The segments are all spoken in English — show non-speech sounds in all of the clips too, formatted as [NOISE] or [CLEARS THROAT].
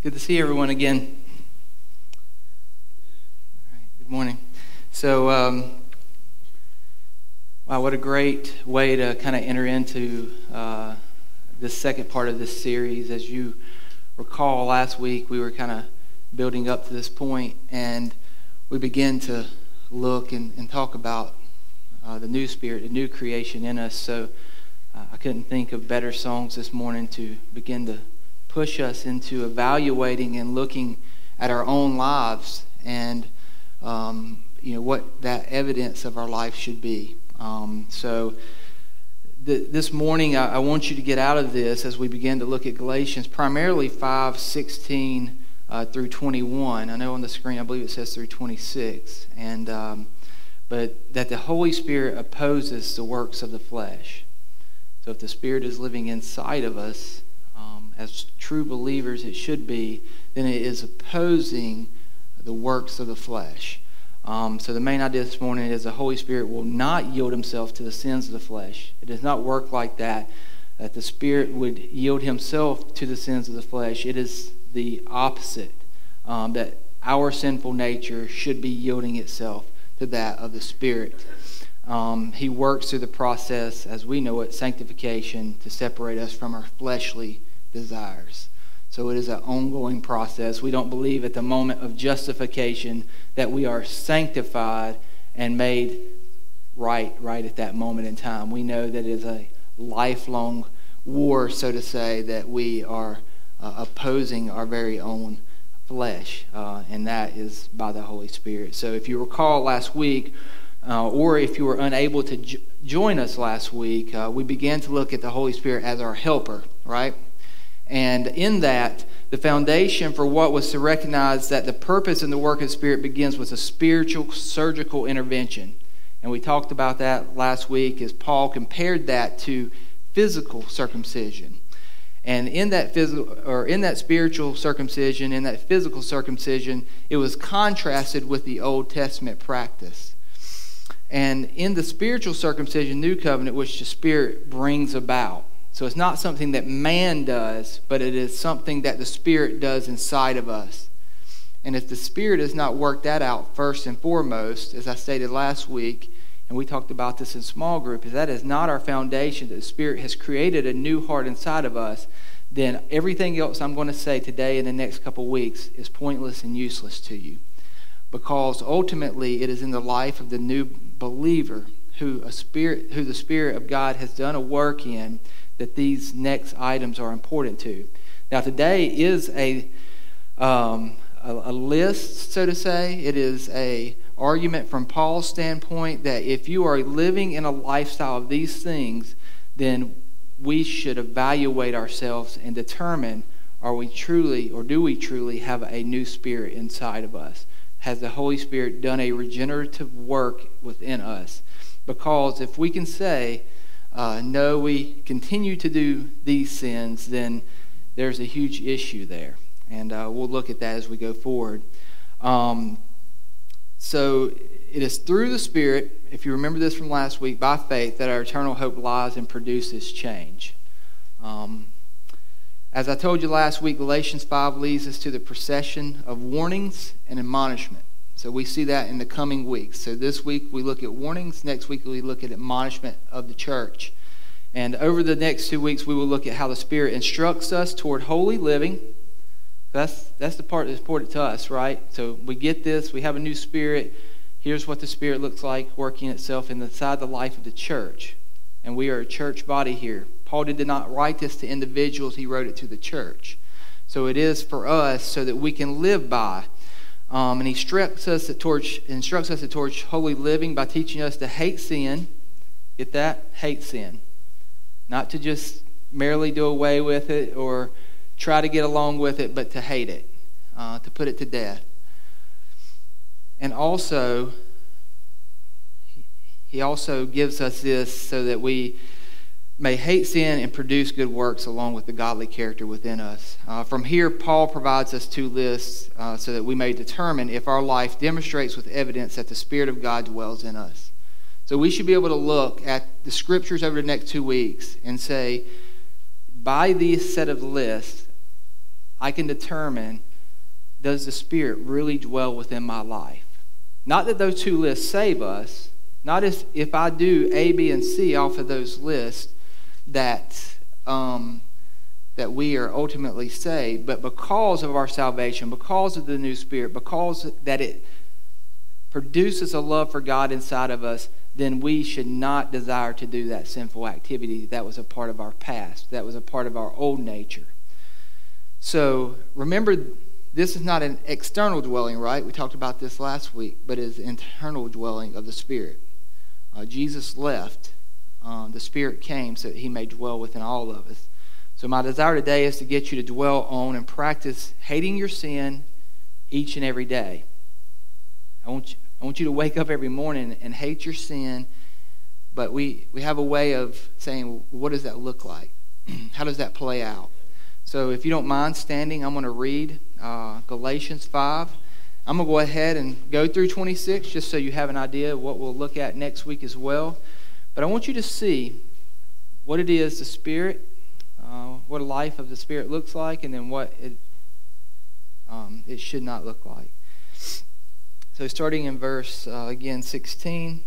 Good to see everyone again. All right, good morning. So, um, wow, what a great way to kind of enter into uh, this second part of this series. As you recall, last week we were kind of building up to this point, and we began to look and, and talk about uh, the new spirit, the new creation in us. So, uh, I couldn't think of better songs this morning to begin to push us into evaluating and looking at our own lives and um, you know what that evidence of our life should be. Um, so th- this morning, I-, I, want you to get out of this as we begin to look at Galatians, primarily 5, 16 uh, through 21. I know on the screen, I believe it says through 26. And um, but that the Holy Spirit opposes the works of the flesh. So if the Spirit is living inside of us, as true believers it should be, then it is opposing the works of the flesh. Um, so the main idea this morning is the Holy Spirit will not yield himself to the sins of the flesh. It does not work like that, that the Spirit would yield himself to the sins of the flesh. It is the opposite, um, that our sinful nature should be yielding itself to that of the Spirit. Um, he works through the process, as we know it, sanctification, to separate us from our fleshly desires. So it is an ongoing process. We don't believe at the moment of justification that we are sanctified and made right right at that moment in time. We know that it is a lifelong war, so to say, that we are uh, opposing our very own flesh, uh, and that is by the Holy Spirit. So if you recall last week, uh, or if you were unable to jo- join us last week, uh, we began to look at the Holy Spirit as our helper, right? And in that, the foundation for what was to recognize that the purpose in the work of the Spirit begins with a spiritual surgical intervention. And we talked about that last week as Paul compared that to physical circumcision. And in that physical or in that spiritual circumcision, in that physical circumcision, it was contrasted with the Old Testament practice. And in the spiritual circumcision, new covenant, which the Spirit brings about, so it's not something that man does, but it is something that the Spirit does inside of us. And if the Spirit has not worked that out first and foremost, as I stated last week, and we talked about this in small group, is that is not our foundation, that the Spirit has created a new heart inside of us, then everything else I'm going to say today in the next couple weeks is pointless and useless to you. Because ultimately it is in the life of the new believer who a spirit who the Spirit of God has done a work in that these next items are important to. Now, today is a, um, a, a, list, so to say. It is a argument from Paul's standpoint that if you are living in a lifestyle of these things, then we should evaluate ourselves and determine are we truly or do we truly have a new spirit inside of us? Has the Holy Spirit done a regenerative work within us? Because if we can say, uh, no, we continue to do these sins, then there's a huge issue there. And uh, we'll look at that as we go forward. Um, so it is through the Spirit, if you remember this from last week, by faith, that our eternal hope lies and produces change. Um, as I told you last week, Galatians 5 leads us to the procession of warnings and admonishment. So we see that in the coming weeks. So this week we look at warnings. Next week we look at admonishment of the church. And over the next two weeks we will look at how the Spirit instructs us toward holy living. That's, that's the part that's important to us, right? So we get this. We have a new Spirit. Here's what the Spirit looks like working itself inside the life of the church. And we are a church body here. Paul did not write this to individuals. He wrote it to the church. So it is for us so that we can live by um, and he instructs us, towards, instructs us towards holy living by teaching us to hate sin. Get that? Hate sin. Not to just merely do away with it or try to get along with it, but to hate it, uh, to put it to death. And also, he also gives us this so that we may hate sin and produce good works along with the godly character within us. Uh, from here, Paul provides us two lists uh, so that we may determine if our life demonstrates with evidence that the Spirit of God dwells in us. So we should be able to look at the scriptures over the next two weeks and say, by these set of lists, I can determine does the Spirit really dwell within my life? Not that those two lists save us, not if, if I do A, B, and C off of those lists that, um, that we are ultimately saved, but because of our salvation, because of the new Spirit, because that it produces a love for God inside of us, then we should not desire to do that sinful activity that was a part of our past, that was a part of our old nature. So remember, this is not an external dwelling, right? We talked about this last week, but is internal dwelling of the Spirit. Uh, Jesus left. Uh, the Spirit came so that he may dwell within all of us. So, my desire today is to get you to dwell on and practice hating your sin each and every day. I want you, I want you to wake up every morning and hate your sin, but we, we have a way of saying, what does that look like? [CLEARS THROAT] How does that play out? So, if you don't mind standing, I'm going to read uh, Galatians 5. I'm going to go ahead and go through 26 just so you have an idea of what we'll look at next week as well. But I want you to see what it is the Spirit, uh, what a life of the Spirit looks like, and then what it, um, it should not look like. So, starting in verse, uh, again, 16.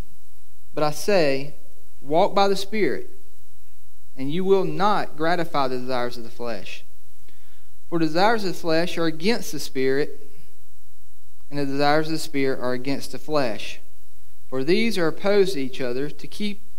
But I say, walk by the Spirit, and you will not gratify the desires of the flesh. For desires of the flesh are against the Spirit and the desires of the Spirit are against the flesh. For these are opposed to each other to keep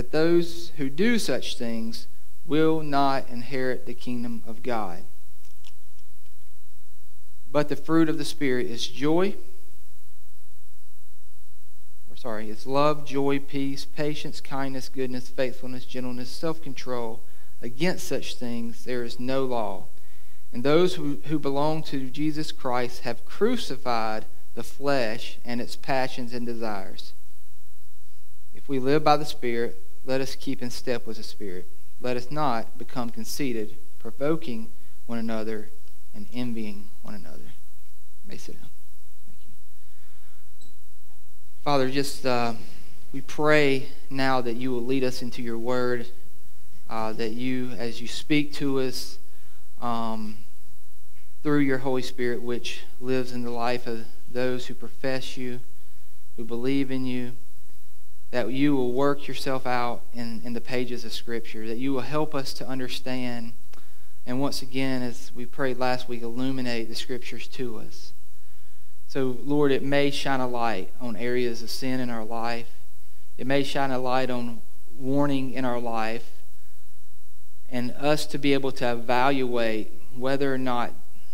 that those who do such things will not inherit the kingdom of God. But the fruit of the Spirit is joy, or sorry, it's love, joy, peace, patience, kindness, goodness, faithfulness, gentleness, self control. Against such things there is no law. And those who, who belong to Jesus Christ have crucified the flesh and its passions and desires. If we live by the Spirit, let us keep in step with the Spirit. Let us not become conceited, provoking one another and envying one another. You may sit down. Thank you. Father, just uh, we pray now that you will lead us into your word, uh, that you, as you speak to us um, through your Holy Spirit, which lives in the life of those who profess you, who believe in you, that you will work yourself out in, in the pages of Scripture, that you will help us to understand, and once again, as we prayed last week, illuminate the Scriptures to us. So, Lord, it may shine a light on areas of sin in our life. It may shine a light on warning in our life, and us to be able to evaluate whether or not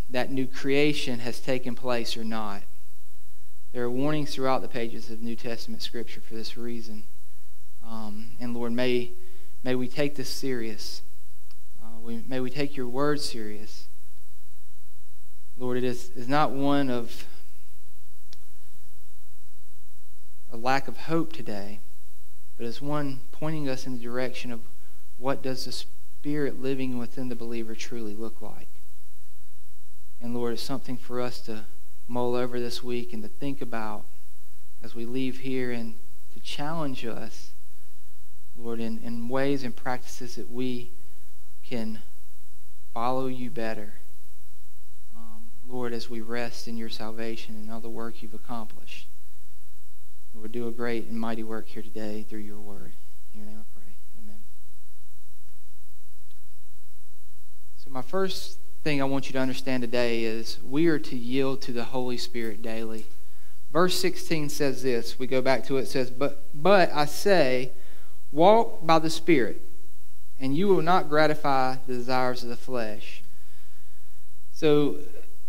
that new creation has taken place or not. There are warnings throughout the pages of New Testament Scripture for this reason. Um, and Lord, may, may we take this serious. Uh, we, may we take your word serious. Lord, it is, is not one of a lack of hope today, but is one pointing us in the direction of what does the Spirit living within the believer truly look like. And Lord, it's something for us to mull over this week and to think about as we leave here and to challenge us, Lord, in, in ways and practices that we can follow you better. Um, Lord, as we rest in your salvation and all the work you've accomplished. Lord, do a great and mighty work here today through your word. In your name I pray. Amen. So, my first thing I want you to understand today is we are to yield to the Holy Spirit daily. Verse 16 says this. We go back to it. It says, But, but I say, walk by the Spirit, and you will not gratify the desires of the flesh. So,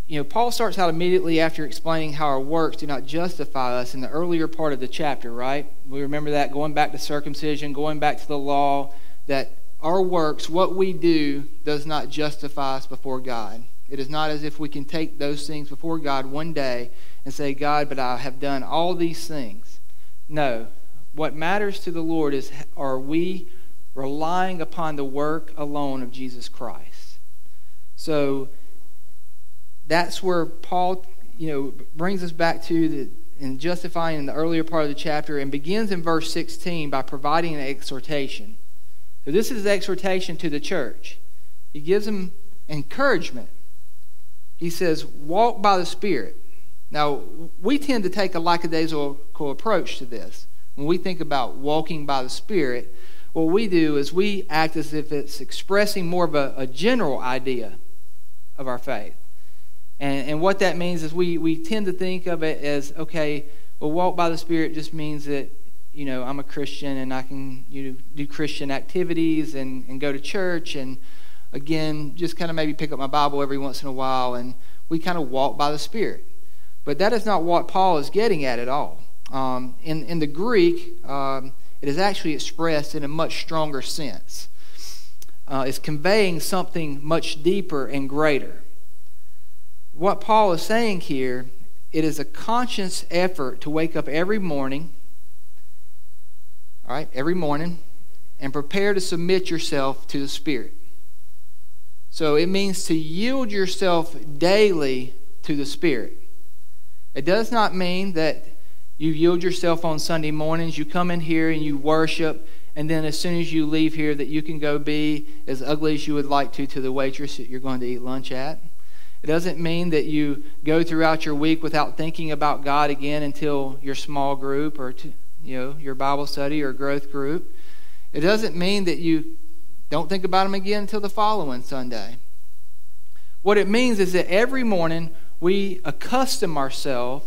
you know, Paul starts out immediately after explaining how our works do not justify us in the earlier part of the chapter, right? We remember that going back to circumcision, going back to the law, that our works, what we do, does not justify us before God. It is not as if we can take those things before God one day and say, God, but I have done all these things. No. What matters to the Lord is are we relying upon the work alone of Jesus Christ? So that's where Paul, you know, brings us back to the in justifying in the earlier part of the chapter and begins in verse 16 by providing an exhortation. So this is exhortation to the church. He gives them encouragement. He says, walk by the Spirit. Now, we tend to take a lackadaisical approach to this. When we think about walking by the Spirit, what we do is we act as if it's expressing more of a, a general idea of our faith. And, and what that means is we, we tend to think of it as, okay, well, walk by the Spirit just means that, you know, I'm a Christian and I can you know, do Christian activities and, and go to church and, again, just kind of maybe pick up my Bible every once in a while and we kind of walk by the Spirit. But that is not what Paul is getting at at all. Um, in, in the Greek, um, it is actually expressed in a much stronger sense. Uh, it's conveying something much deeper and greater what Paul is saying here, it is a conscious effort to wake up every morning, all right, every morning, and prepare to submit yourself to the Spirit. So it means to yield yourself daily to the Spirit. It does not mean that you yield yourself on Sunday mornings, you come in here and you worship, and then as soon as you leave here, that you can go be as ugly as you would like to to the waitress that you're going to eat lunch at. It doesn't mean that you go throughout your week without thinking about God again until your small group or to, you know your Bible study or growth group. It doesn't mean that you don't think about them again until the following Sunday. What it means is that every morning we accustom ourselves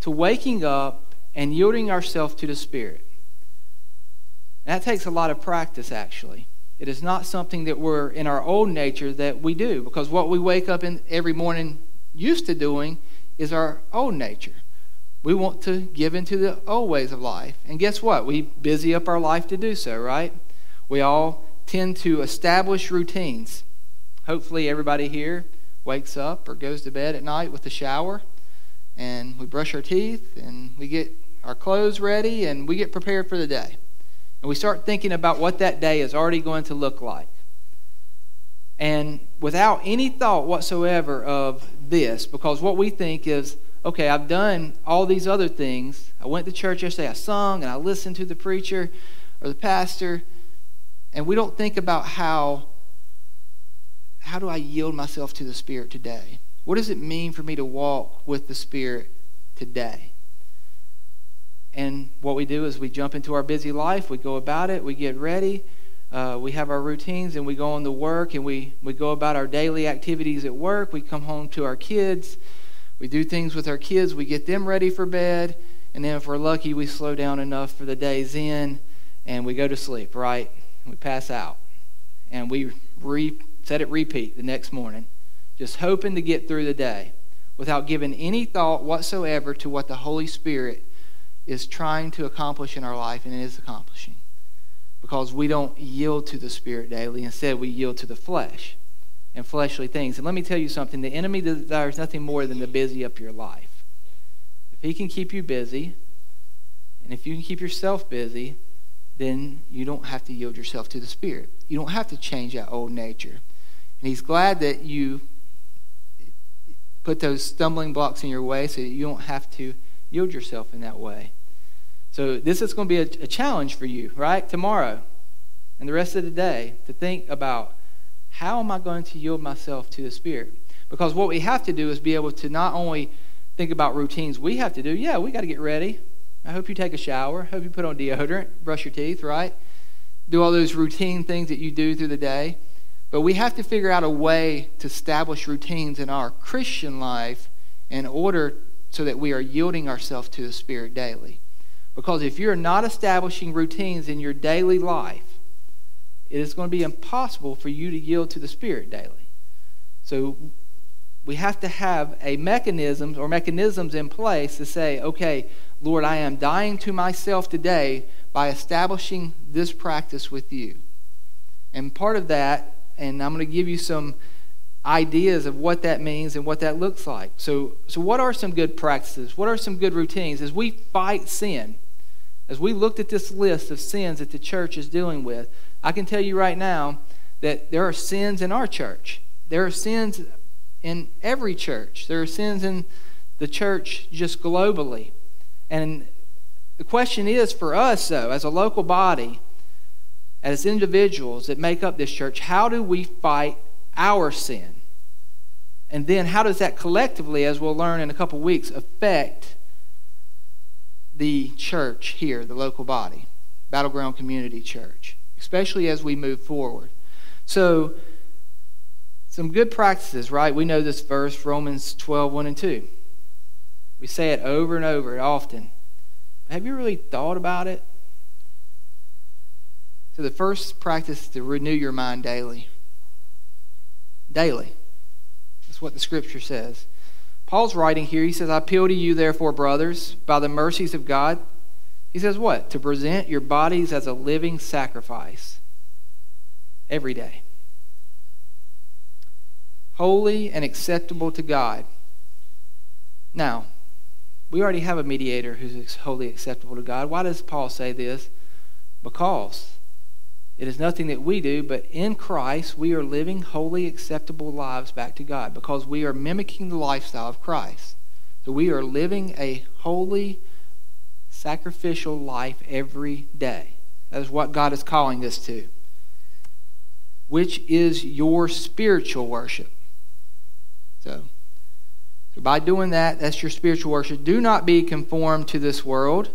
to waking up and yielding ourselves to the Spirit. that takes a lot of practice, actually. It is not something that we're in our old nature that we do because what we wake up in every morning used to doing is our old nature. We want to give into the old ways of life. And guess what? We busy up our life to do so, right? We all tend to establish routines. Hopefully, everybody here wakes up or goes to bed at night with a shower and we brush our teeth and we get our clothes ready and we get prepared for the day and we start thinking about what that day is already going to look like. And without any thought whatsoever of this, because what we think is, okay, I've done all these other things. I went to church yesterday, I sung, and I listened to the preacher or the pastor, and we don't think about how how do I yield myself to the Spirit today? What does it mean for me to walk with the Spirit today? And what we do is we jump into our busy life, we go about it, we get ready, uh, we have our routines, and we go on to work, and we, we go about our daily activities at work. We come home to our kids, we do things with our kids, we get them ready for bed, and then if we're lucky, we slow down enough for the day's in, and we go to sleep, right? We pass out. And we re- set it repeat the next morning, just hoping to get through the day without giving any thought whatsoever to what the Holy Spirit is trying to accomplish in our life and it is accomplishing. Because we don't yield to the Spirit daily. Instead, we yield to the flesh and fleshly things. And let me tell you something the enemy desires nothing more than to busy up your life. If he can keep you busy, and if you can keep yourself busy, then you don't have to yield yourself to the Spirit. You don't have to change that old nature. And he's glad that you put those stumbling blocks in your way so that you don't have to yield yourself in that way. So, this is going to be a, a challenge for you, right? Tomorrow and the rest of the day to think about how am I going to yield myself to the Spirit? Because what we have to do is be able to not only think about routines we have to do, yeah, we got to get ready. I hope you take a shower. I hope you put on deodorant, brush your teeth, right? Do all those routine things that you do through the day. But we have to figure out a way to establish routines in our Christian life in order so that we are yielding ourselves to the Spirit daily. Because if you're not establishing routines in your daily life, it is going to be impossible for you to yield to the Spirit daily. So we have to have a mechanism or mechanisms in place to say, okay, Lord, I am dying to myself today by establishing this practice with you. And part of that, and I'm going to give you some ideas of what that means and what that looks like. So, so what are some good practices? What are some good routines as we fight sin? As we looked at this list of sins that the church is dealing with, I can tell you right now that there are sins in our church. There are sins in every church. There are sins in the church just globally. And the question is for us, though, as a local body, as individuals that make up this church, how do we fight our sin? And then how does that collectively, as we'll learn in a couple weeks, affect the church here, the local body, Battleground Community Church, especially as we move forward? So, some good practices, right? We know this verse, Romans 12, 1 and 2. We say it over and over often. Have you really thought about it? So, the first practice is to renew your mind daily. Daily. That's what the scripture says. Paul's writing here. He says, I appeal to you, therefore, brothers, by the mercies of God. He says, what? To present your bodies as a living sacrifice every day. Holy and acceptable to God. Now, we already have a mediator who's wholly acceptable to God. Why does Paul say this? Because it is nothing that we do, but in Christ we are living wholly acceptable lives back to God because we are mimicking the lifestyle of Christ. So we are living a holy, sacrificial life every day. That is what God is calling us to, which is your spiritual worship. So, so by doing that, that's your spiritual worship. Do not be conformed to this world,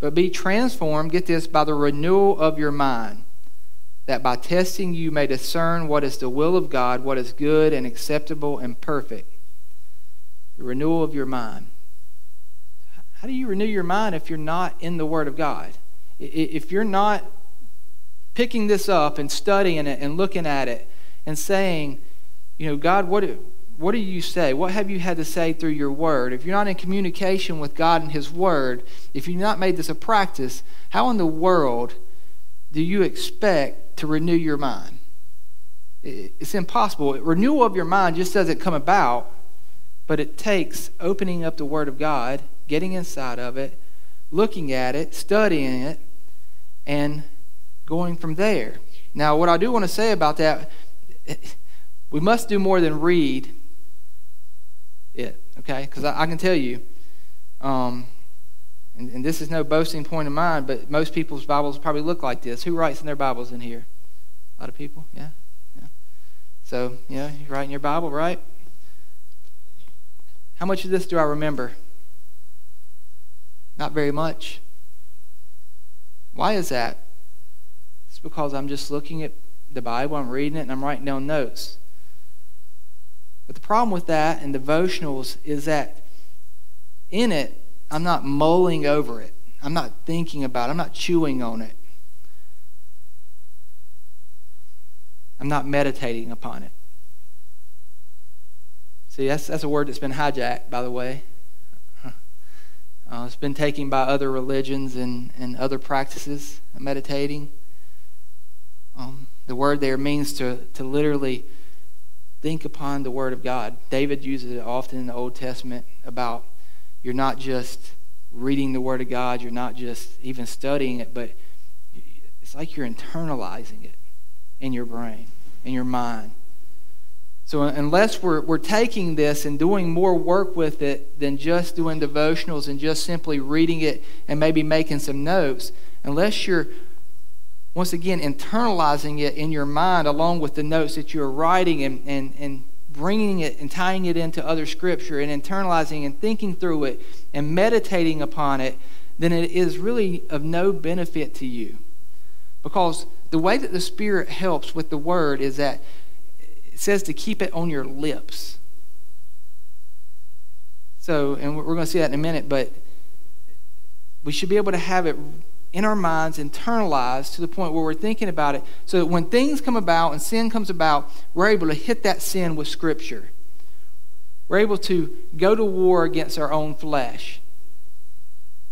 but be transformed, get this, by the renewal of your mind, that by testing you may discern what is the will of God, what is good and acceptable and perfect. The renewal of your mind. How do you renew your mind if you're not in the Word of God? If you're not picking this up and studying it and looking at it and saying, you know, God, what what do you say? What have you had to say through your word? If you're not in communication with God and His word, if you've not made this a practice, how in the world do you expect to renew your mind? It's impossible. Renewal of your mind just doesn't come about, but it takes opening up the Word of God, getting inside of it, looking at it, studying it, and going from there. Now, what I do want to say about that, [LAUGHS] we must do more than read it, okay? Because I, I, can tell you, um, and, and, this is no boasting point of mine, but most people's Bibles probably look like this. Who writes in their Bibles in here? A lot of people, yeah? yeah. So, yeah, you write in your Bible, right? How much of this do I remember? Not very much. Why is that? It's because I'm just looking at the Bible, I'm reading it, and I'm writing down notes. But the problem with that and devotionals is that in it, I'm not mulling over it. I'm not thinking about it. I'm not chewing on it. I'm not meditating upon it. See, that's, that's a word that's been hijacked, by the way. Uh, it's been taken by other religions and, and other practices, meditating. Um, the word there means to, to literally think upon the Word of God. David uses it often in the Old Testament about you're not just reading the Word of God, you're not just even studying it, but it's like you're internalizing it in your brain, in your mind. So, unless we're, we're taking this and doing more work with it than just doing devotionals and just simply reading it and maybe making some notes, unless you're once again, internalizing it in your mind along with the notes that you're writing and, and, and bringing it and tying it into other scripture and internalizing and thinking through it and meditating upon it, then it is really of no benefit to you. Because the way that the Spirit helps with the Word is that it says to keep it on your lips. So, and we're going to see that in a minute, but we should be able to have it in our minds, internalized to the point where we're thinking about it, so that when things come about and sin comes about, we're able to hit that sin with Scripture. We're able to go to war against our own flesh.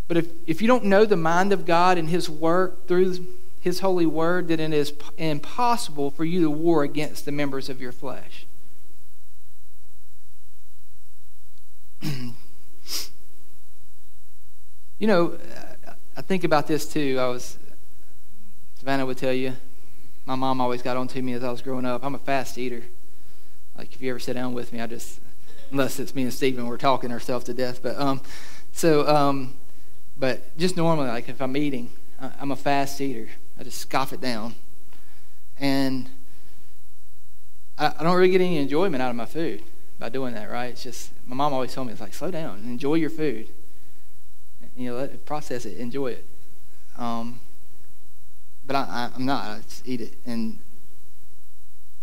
But if, if you don't know the mind of God and His work through His holy word, that it is impossible for you to war against the members of your flesh. [CLEARS THROAT] you know, I think about this too. I was, Savannah would tell you, my mom always got on to me as I was growing up. I'm a fast eater. Like if you ever sit down with me, I just, unless it's me and Stephen, we're talking ourselves to death. But um, so um, but just normally, like if I'm eating, I'm a fast eater. I just scoff it down, and I, don't really get any enjoyment out of my food by doing that. Right? It's just my mom always told me it's like slow down and enjoy your food. You know, let it, process it, enjoy it. Um, but I, am not. I just eat it. And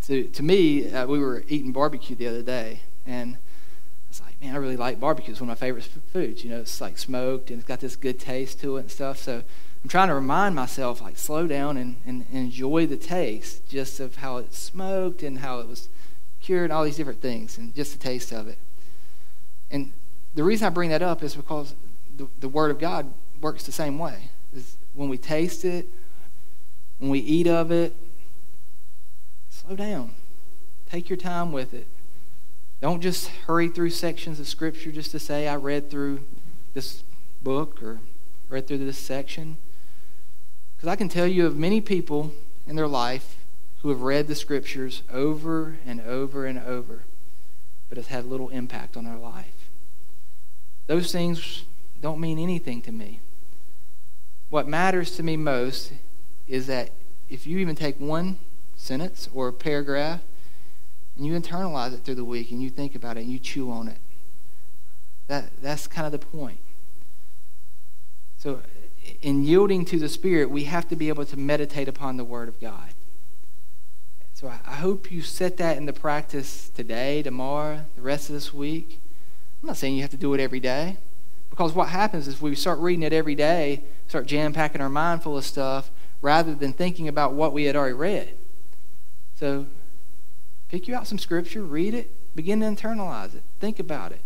to to me, uh, we were eating barbecue the other day, and it's like, man, I really like barbecue. It's one of my favorite foods. You know, it's like smoked and it's got this good taste to it and stuff. So I'm trying to remind myself, like, slow down and, and, enjoy the taste just of how it's smoked and how it was cured and all these different things and just the taste of it. And the reason I bring that up is because the, the Word of God works the same way. Is when we taste it, when we eat of it, slow down. Take your time with it. Don't just hurry through sections of Scripture just to say, I read through this book or read through this section. Because I can tell you of many people in their life who have read the Scriptures over and over and over, but has had little impact on their life. Those things don't mean anything to me. What matters to me most is that if you even take one sentence or a paragraph and you internalize it through the week and you think about it and you chew on it. That, that's kind of the point. So, in yielding to the Spirit, we have to be able to meditate upon the Word of God. So, I hope you set that into practice today, tomorrow, the rest of this week. I'm not saying you have to do it every day. Because what happens is we start reading it every day, start jam packing our mind full of stuff rather than thinking about what we had already read. So Pick you out some scripture, read it, begin to internalize it, think about it.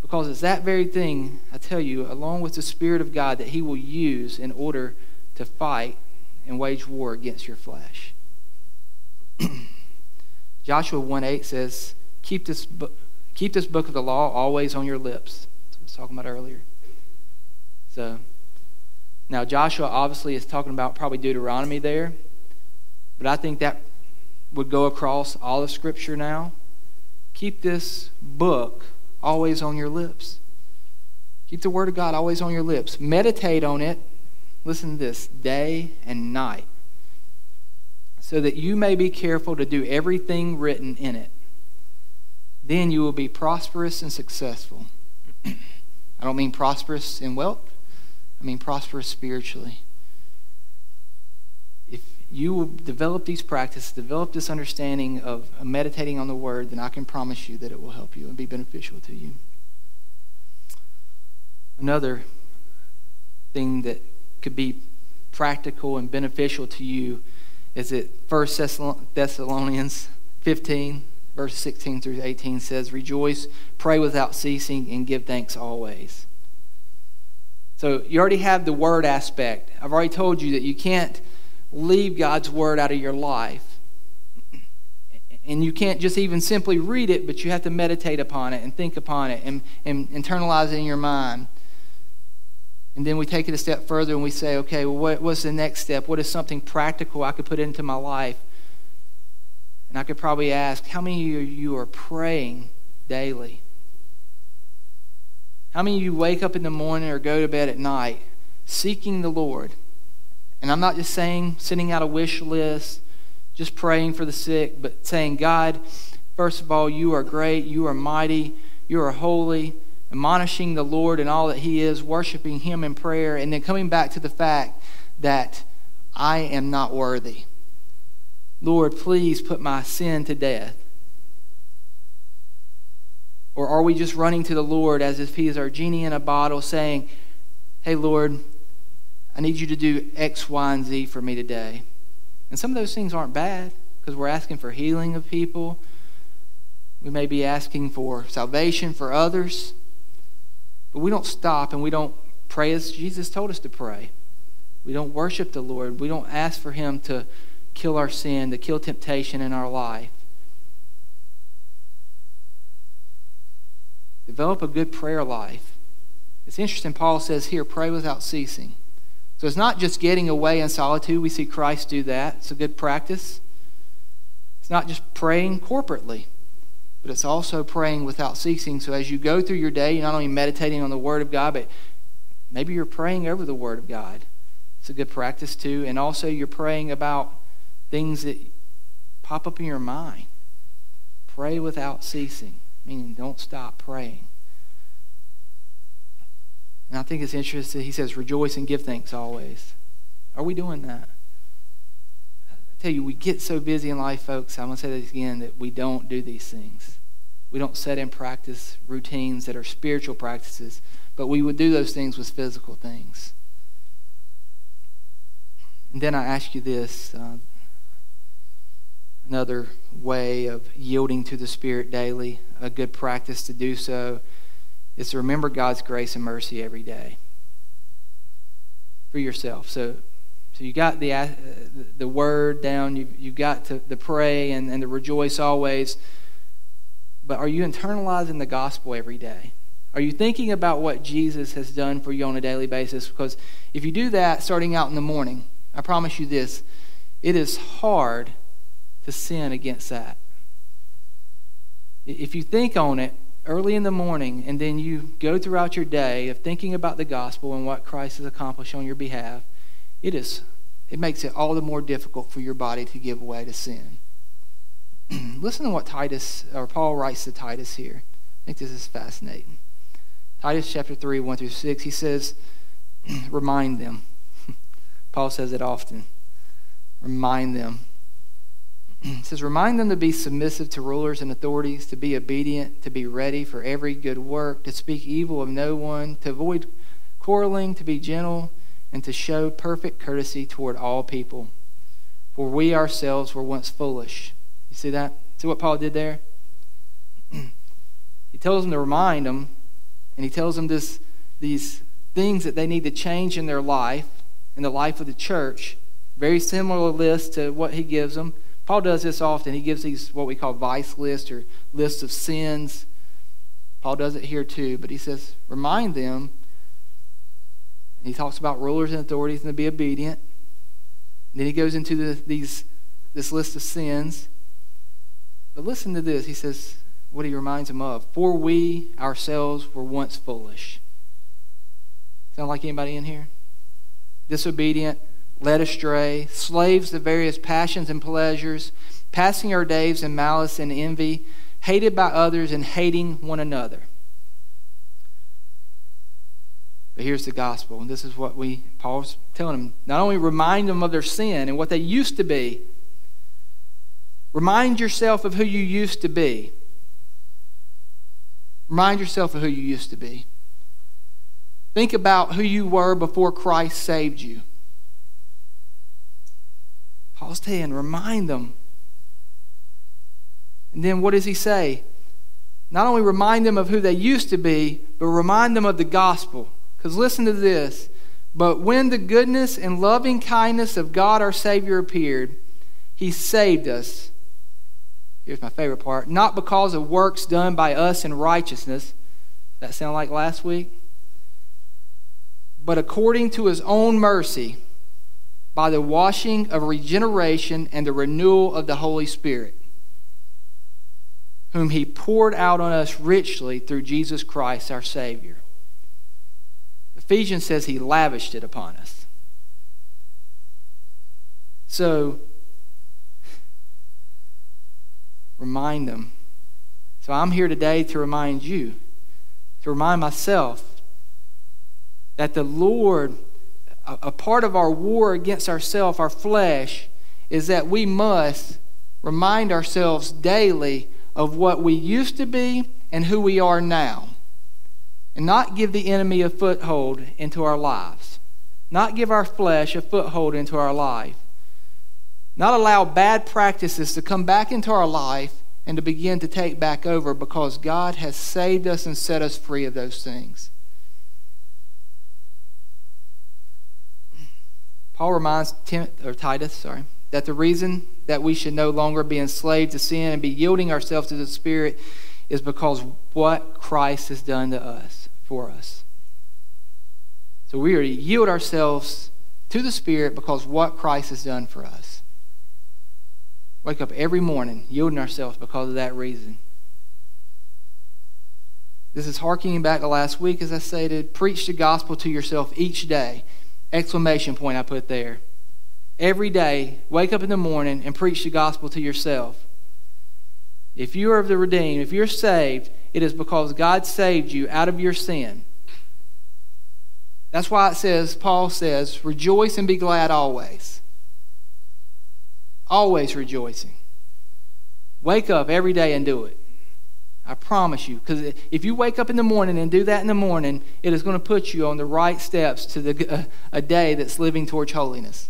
Because it's that very thing, I tell you, along with the Spirit of God, that He will use in order to fight and wage war against your flesh. [CLEARS THROAT] Joshua 1 8 says, keep this, bu- keep this book of the law always on your lips. That's what I was talking about earlier. So, now Joshua obviously is talking about probably Deuteronomy there, but I think that would go across all of Scripture now. Keep this book always on your lips. Keep the Word of God always on your lips. Meditate on it, listen to this, day and night, so that you may be careful to do everything written in it. Then you will be prosperous and successful. [CLEARS THROAT] I don't mean prosperous in wealth, I mean prosperous spiritually you will develop these practices, develop this understanding of meditating on the Word, then I can promise you that it will help you and be beneficial to you. Another thing that could be practical and beneficial to you is that 1 Thessalonians 15, verse 16 through 18 says, Rejoice, pray without ceasing, and give thanks always. So you already have the word aspect. I've already told you that you can't leave God's word out of your life. And you can't just even simply read it, but you have to meditate upon it and think upon it and, and internalize it in your mind. And then we take it a step further and we say, okay, well, what, what's the next step? What is something practical I could put into my life? And I could probably ask, how many of you are praying daily? How many of you wake up in the morning or go to bed at night seeking the Lord? And I'm not just saying sending out a wish list, just praying for the sick, but saying, God, first of all, you are great, you are mighty, you are holy, admonishing the Lord and all that He is, worshiping Him in prayer, and then coming back to the fact that I am not worthy. Lord, please put my sin to death. Or are we just running to the Lord as if He is our genie in a bottle saying, Hey, Lord, I need you to do X, Y, and Z for me today. And some of those things aren't bad because we're asking for healing of people. We may be asking for salvation for others. But we don't stop and we don't pray as Jesus told us to pray. We don't worship the Lord. We don't ask for Him to kill our sin, to kill temptation in our life. Develop a good prayer life. It's interesting, Paul says here, pray without ceasing. So it's not just getting away in solitude. We see Christ do that. It's a good practice. It's not just praying corporately, but it's also praying without ceasing. So as you go through your day, you're not only meditating on the Word of God, but maybe you're praying over the Word of God. It's a good practice too. And also you're praying about things that pop up in your mind. Pray without ceasing, meaning don't stop praying. And I think it's interesting. He says, rejoice and give thanks always. Are we doing that? I tell you, we get so busy in life, folks. I'm going to say this again that we don't do these things. We don't set in practice routines that are spiritual practices, but we would do those things with physical things. And then I ask you this uh, another way of yielding to the Spirit daily, a good practice to do so is to remember God's grace and mercy every day for yourself. So, so you got the, uh, the word down, you, you got to the pray and, and to rejoice always. But are you internalizing the gospel every day? Are you thinking about what Jesus has done for you on a daily basis? Because if you do that starting out in the morning, I promise you this it is hard to sin against that. If you think on it, early in the morning and then you go throughout your day of thinking about the gospel and what Christ has accomplished on your behalf, it is it makes it all the more difficult for your body to give way to sin. [CLEARS THROAT] Listen to what Titus or Paul writes to Titus here. I think this is fascinating. Titus chapter 3, 1 through 6, he says, [CLEARS THROAT] remind them. [LAUGHS] Paul says it often. Remind them it [CLEARS THROAT] says, Remind them to be submissive to rulers and authorities, to be obedient, to be ready for every good work, to speak evil of no one, to avoid quarreling, to be gentle, and to show perfect courtesy toward all people. For we ourselves were once foolish. You see that? See what Paul did there? [CLEARS THROAT] he tells them to remind them, and he tells them this, these things that they need to change in their life, in the life of the church. Very similar list to what he gives them. Paul does this often. He gives these what we call vice lists or lists of sins. Paul does it here too, but he says, remind them. And he talks about rulers and authorities and to be obedient. And then he goes into the, these, this list of sins. But listen to this. He says, what he reminds them of. For we ourselves were once foolish. Sound like anybody in here? Disobedient, led astray, slaves to various passions and pleasures, passing our days in malice and envy, hated by others and hating one another. But here's the gospel, and this is what we Paul's telling them. Not only remind them of their sin and what they used to be, remind yourself of who you used to be. Remind yourself of who you used to be. Think about who you were before Christ saved you. Paul's saying, remind them. And then what does he say? Not only remind them of who they used to be, but remind them of the gospel. Because listen to this. But when the goodness and loving kindness of God our Savior appeared, he saved us. Here's my favorite part. Not because of works done by us in righteousness. That sound like last week? But according to his own mercy by the washing of regeneration and the renewal of the Holy Spirit, whom He poured out on us richly through Jesus Christ our Savior. Ephesians says He lavished it upon us. So, remind them. So, I'm here today to remind you, to remind myself that the Lord a, a part of our war against ourself, our flesh, is that we must remind ourselves daily of what we used to be and who we are now. And not give the enemy a foothold into our lives. Not give our flesh a foothold into our life. Not allow bad practices to come back into our life and to begin to take back over because God has saved us and set us free of those things. Paul reminds Tim, or Titus, sorry, that the reason that we should no longer be enslaved to sin and be yielding ourselves to the Spirit is because what Christ has done to us, for us. So we are to yield ourselves to the Spirit because what Christ has done for us. Wake up every morning yielding ourselves because of that reason. This is harkening back to last week, as I stated. Preach the gospel to yourself each day. Exclamation point I put there. Every day, wake up in the morning and preach the gospel to yourself. If you are of the redeemed, if you're saved, it is because God saved you out of your sin. That's why it says, Paul says, rejoice and be glad always. Always rejoicing. Wake up every day and do it. I promise you. Because if you wake up in the morning and do that in the morning, it is going to put you on the right steps to the, uh, a day that's living towards holiness.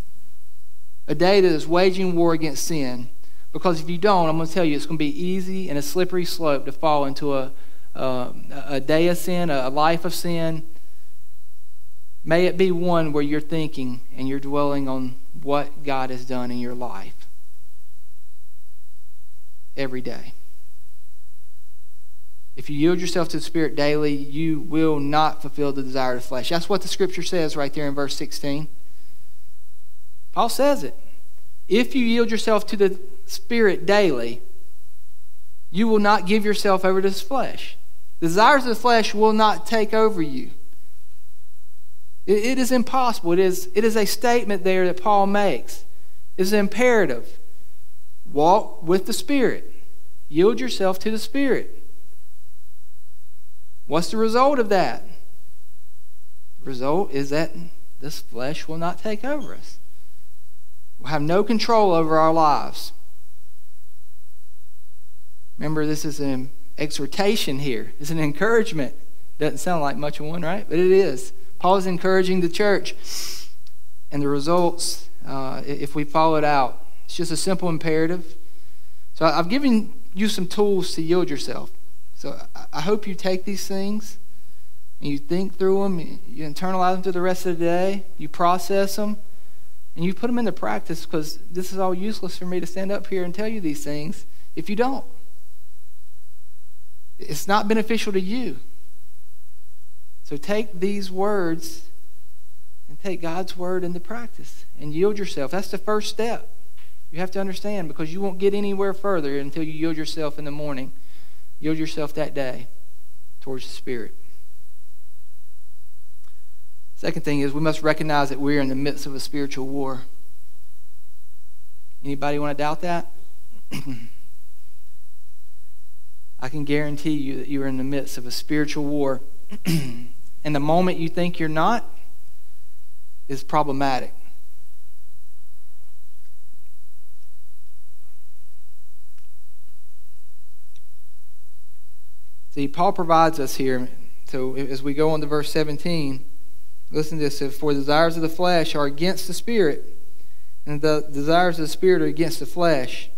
A day that is waging war against sin. Because if you don't, I'm going to tell you, it's going to be easy and a slippery slope to fall into a, uh, a day of sin, a life of sin. May it be one where you're thinking and you're dwelling on what God has done in your life every day. If you yield yourself to the Spirit daily, you will not fulfill the desire of the flesh. That's what the Scripture says right there in verse 16. Paul says it. If you yield yourself to the Spirit daily, you will not give yourself over to the flesh. The desires of the flesh will not take over you. it, it is impossible. It is, it is a statement there that Paul makes. It's imperative. Walk with the Spirit. Yield yourself to the Spirit. What's the result of that? The result is that this flesh will not take over us. We'll have no control over our lives. Remember, this is an exhortation here. It's an encouragement. Doesn't sound like much of one, right? But it is. Paul is encouraging the church. And the results, uh, if we follow it out, it's just a simple imperative. So I've given you some tools to yield yourself. So I hope you take these things and you think through them, you internalize them through the rest of the day, you process them, and you put them into practice because this is all useless for me to stand up here and tell you these things if you don't. It's not beneficial to you. So take these words and take God's word into practice and yield yourself. That's the first step. You have to understand because you won't get anywhere further until you yield yourself in the morning. Yield yourself that day towards the Spirit. Second thing is we must recognize that we're in the midst of a spiritual war. Anybody want to doubt that? [CLEARS THROAT] I can guarantee you that you are in the midst of a spiritual war. [CLEARS THROAT] and the moment you think you're not is problematic. See, Paul provides us here. So as we go on to verse 17, listen to this. For the desires of the flesh are against the spirit, and the desires of the spirit are against the flesh.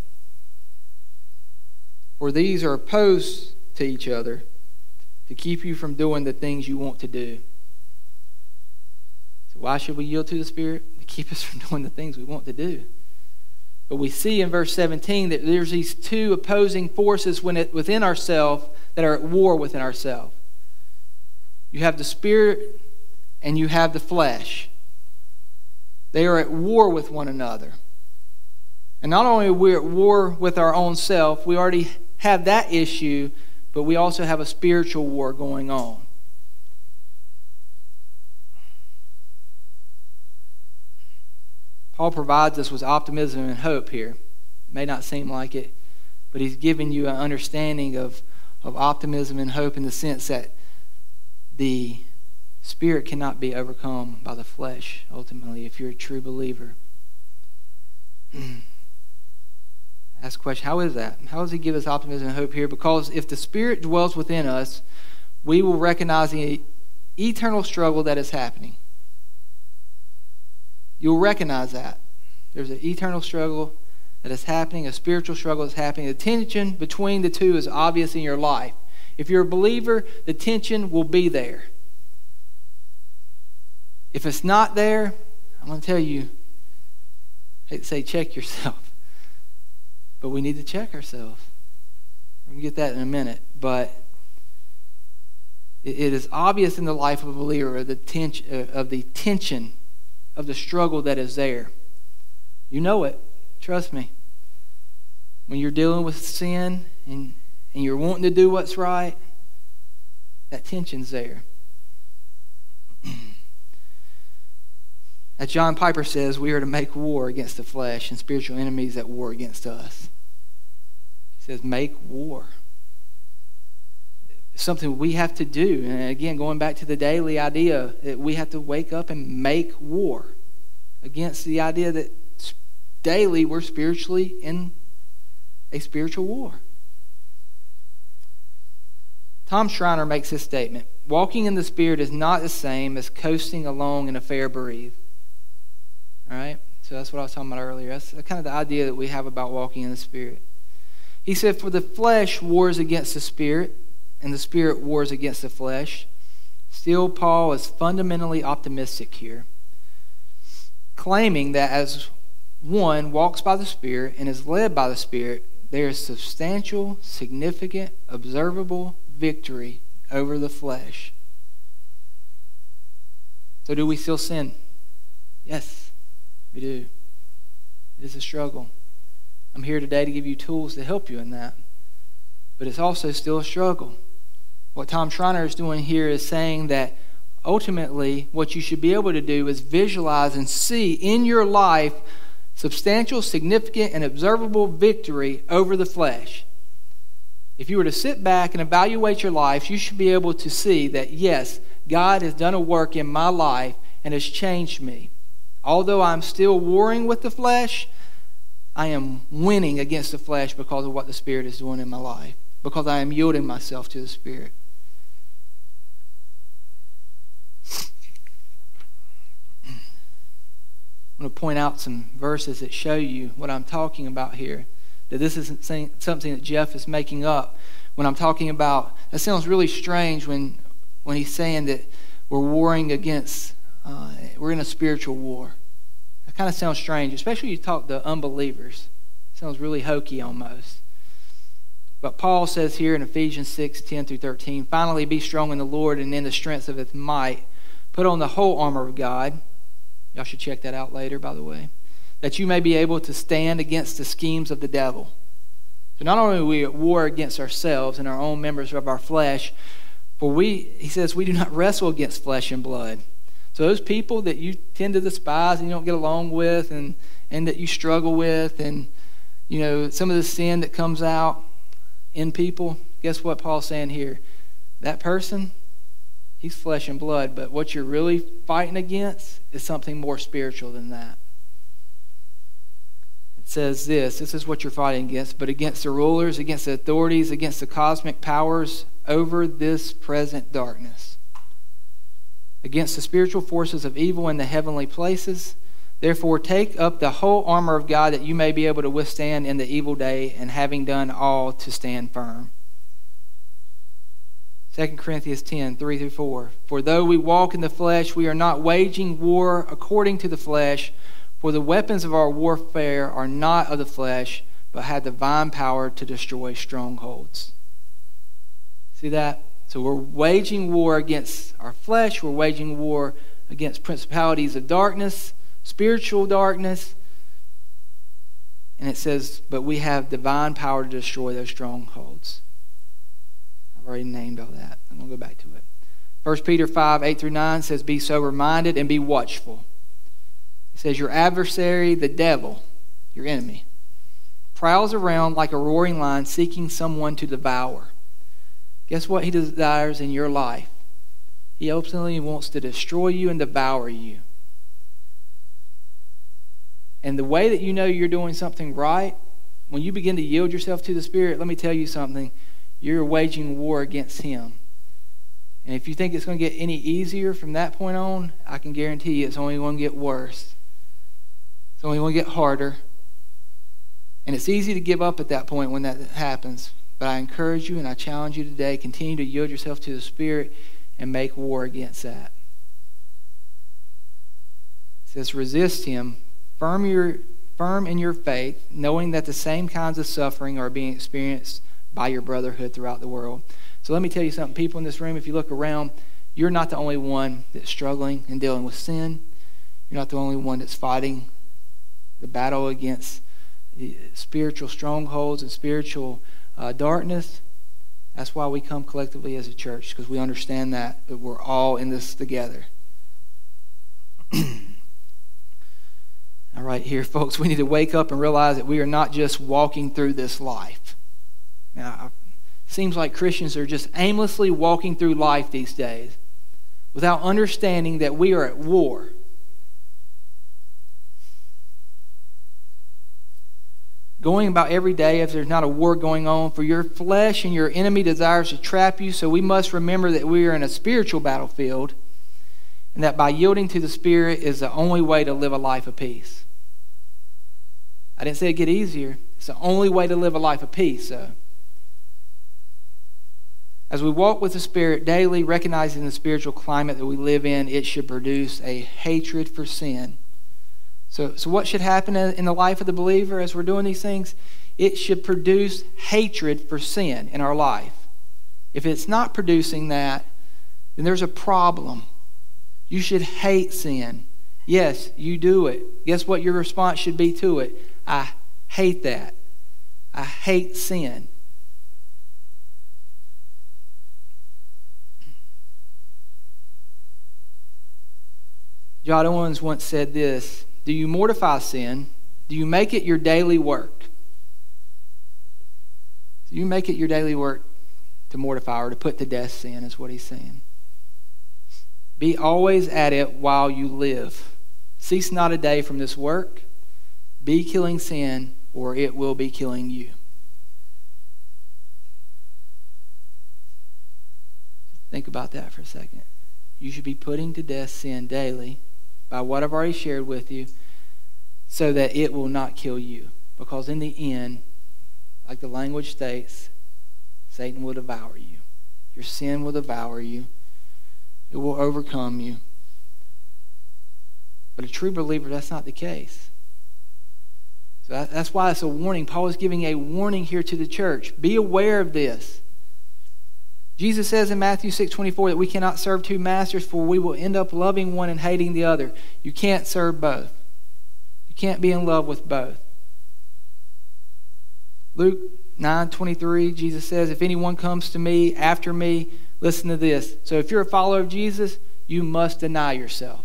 For these are opposed to each other to keep you from doing the things you want to do. So why should we yield to the Spirit? To keep us [LAUGHS] from doing the things we want to do. But we see in verse 17 that there's these two opposing forces within ourselves that are at war within ourselves. You have the spirit and you have the flesh. They are at war with one another. And not only are we at war with our own self, we already have that issue, but we also have a spiritual war going on. Paul provides us with optimism and hope here. It may not seem like it, but he's giving you an understanding of of optimism and hope in the sense that the spirit cannot be overcome by the flesh, ultimately, if you're a true believer. [CLEARS THROAT] Ask the question how is that? How does he give us optimism and hope here? Because if the Spirit dwells within us, we will recognize the eternal struggle that is happening. You'll recognize that. There's an eternal struggle that is happening, a spiritual struggle is happening. The tension between the two is obvious in your life. If you're a believer, the tension will be there. If it's not there, I'm going to tell you, I hate to say check yourself, [LAUGHS] but we need to check ourselves. We're going to get that in a minute. But it is obvious in the life of a believer of the, tension, uh, of the tension of the struggle that is there. You know it. Trust me. When you're dealing with sin and, and you're wanting to do what's right, that tension's there. As John Piper says, we are to make war against the flesh and spiritual enemies at war against us. He says, make war. Something we have to do. And again, going back to the daily idea that we have to wake up and make war against the idea that daily we're spiritually in a spiritual war. Tom Schreiner makes this statement Walking in the Spirit is not the same as coasting along in a fair breeze. All right? So that's what I was talking about earlier. That's kind of the idea that we have about walking in the Spirit. He said, For the flesh wars against the Spirit, and the Spirit wars against the flesh. Still, Paul is fundamentally optimistic here, claiming that as one walks by the Spirit and is led by the Spirit, there is substantial, significant, observable victory over the flesh. So, do we still sin? Yes, we do. It is a struggle. I'm here today to give you tools to help you in that. But it's also still a struggle. What Tom Schreiner is doing here is saying that ultimately what you should be able to do is visualize and see in your life substantial, significant, and observable victory over the flesh. If you were to sit back and evaluate your life, you should be able to see that, yes, God has done a work in my life and has changed me. Although I'm still warring with the flesh, I am winning against the flesh because of what the Spirit is doing in my life, because I am yielding myself to the Spirit. I'm going to point out some verses that show you what I'm talking about here. That this isn't something that Jeff is making up. When I'm talking about, that sounds really strange when, when he's saying that we're warring against, uh, we're in a spiritual war. That kind of sounds strange, especially you talk to unbelievers. It sounds really hokey almost. But Paul says here in Ephesians 6 10 through 13, finally be strong in the Lord and in the strength of his might. Put on the whole armor of God Y'all should check that out later, by the way. That you may be able to stand against the schemes of the devil. So not only are we at war against ourselves and our own members of our flesh, for we, he says, we do not wrestle against flesh and blood. So those people that you tend to despise and you don't get along with and, and that you struggle with and, you know, some of the sin that comes out in people, guess what Paul's saying here? That person, he's flesh and blood, but what you're really fighting against is something more spiritual than that. It says this this is what you're fighting against, but against the rulers, against the authorities, against the cosmic powers over this present darkness, against the spiritual forces of evil in the heavenly places. Therefore, take up the whole armor of God that you may be able to withstand in the evil day, and having done all, to stand firm. 2 Corinthians 10, 3 through 4. For though we walk in the flesh, we are not waging war according to the flesh, for the weapons of our warfare are not of the flesh, but have divine power to destroy strongholds. See that? So we're waging war against our flesh, we're waging war against principalities of darkness, spiritual darkness. And it says, but we have divine power to destroy those strongholds already named all that. I'm going to go back to it. 1 Peter 5, 8 through 9 says, Be sober minded and be watchful. It says, Your adversary, the devil, your enemy, prowls around like a roaring lion seeking someone to devour. Guess what he desires in your life? He ultimately wants to destroy you and devour you. And the way that you know you're doing something right, when you begin to yield yourself to the Spirit, let me tell you something you're waging war against him. And if you think it's going to get any easier from that point on, I can guarantee you it's only going to get worse. It's only going to get harder. And it's easy to give up at that point when that happens. But I encourage you and I challenge you today continue to yield yourself to the Spirit and make war against that. It says, resist him, firm, your, firm in your faith, knowing that the same kinds of suffering are being experienced by your brotherhood throughout the world. So let me tell you something. People in this room, if you look around, you're not the only one that's struggling and dealing with sin. You're not the only one that's fighting the battle against spiritual strongholds and spiritual uh, darkness. That's why we come collectively as a church, because we understand that, that we're all in this together. [CLEARS THROAT] all right, here, folks, we need to wake up and realize that we are not just walking through this life. Now, it seems like Christians are just aimlessly walking through life these days without understanding that we are at war. going about every day if there's not a war going on. For your flesh and your enemy desires to trap you. So we must remember that we are in a spiritual battlefield and that by yielding to the Spirit is the only way to live a life of peace. I didn't say it get easier. It's the only way to live a life of peace. So. As we walk with the Spirit daily, recognizing the spiritual climate that we live in, it should produce a hatred for sin so, so what should happen in the life of the believer as we're doing these things? It should produce hatred for sin in our life. If it's not producing that, then there's a problem. You should hate sin. Yes, you do it. Guess what your response should be to it? I hate that. I hate sin. John Owens once said this do you mortify sin? Do you make it your daily work? Do you make it your daily work to mortify or to put to death sin, is what he's saying. Be always at it while you live. Cease not a day from this work. Be killing sin, or it will be killing you. Think about that for a second. You should be putting to death sin daily by what I've already shared with you so that it will not kill you. Because in the end, like the language states, Satan will devour you. Your sin will devour you. It will overcome you. But a true believer, that's not the case. So that's why it's a warning. Paul is giving a warning here to the church. Be aware of this. Jesus says in Matthew 6:24 that we cannot serve two masters for we will end up loving one and hating the other. You can't serve both. You can't be in love with both. Luke 9:23 Jesus says if anyone comes to me after me, listen to this. So if you're a follower of Jesus, you must deny yourself.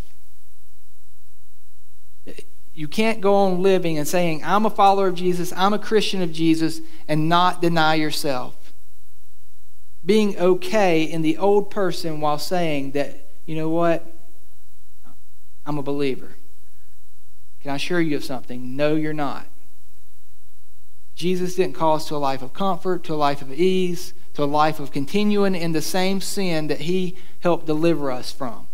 You can't go on living and saying, I'm a follower of Jesus, I'm a Christian of Jesus, and not deny yourself being okay in the old person while saying that, you know what? I'm a believer. Can I assure you of something? No, you're not. Jesus didn't call us to a life of comfort, to a life of ease, to a life of continuing in the same sin that He helped deliver us from.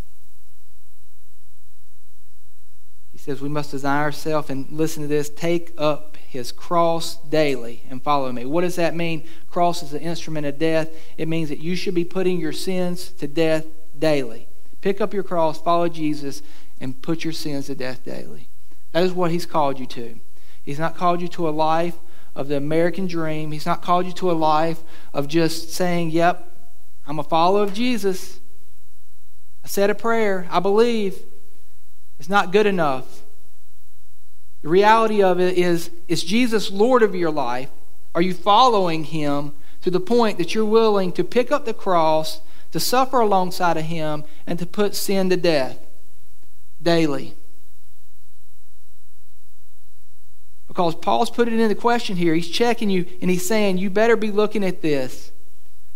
He says we must deny ourselves and listen to this take up his cross daily and follow me. What does that mean? Cross is an instrument of death. It means that you should be putting your sins to death daily. Pick up your cross, follow Jesus, and put your sins to death daily. That is what he's called you to. He's not called you to a life of the American dream. He's not called you to a life of just saying, Yep, I'm a follower of Jesus. I said a prayer. I believe. It's not good enough. The reality of it is is Jesus Lord of your life? Are you following him to the point that you're willing to pick up the cross, to suffer alongside of him, and to put sin to death daily? Because Paul's putting it in the question here. He's checking you and he's saying, You better be looking at this.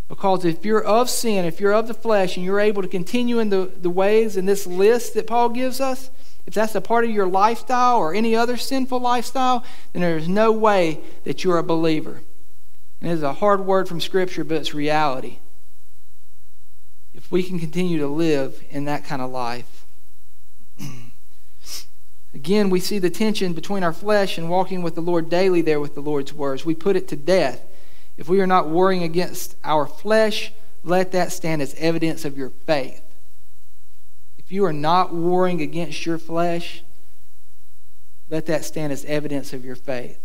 Because if you're of sin, if you're of the flesh, and you're able to continue in the, the ways in this list that Paul gives us, if that's a part of your lifestyle or any other sinful lifestyle, then there's no way that you're a believer. And it is a hard word from Scripture, but it's reality. If we can continue to live in that kind of life. [CLEARS THROAT] Again, we see the tension between our flesh and walking with the Lord daily there with the Lord's words. We put it to death. If we are not warring against our flesh, let that stand as evidence of your faith If you are not warring against your flesh, let that stand as evidence of your faith.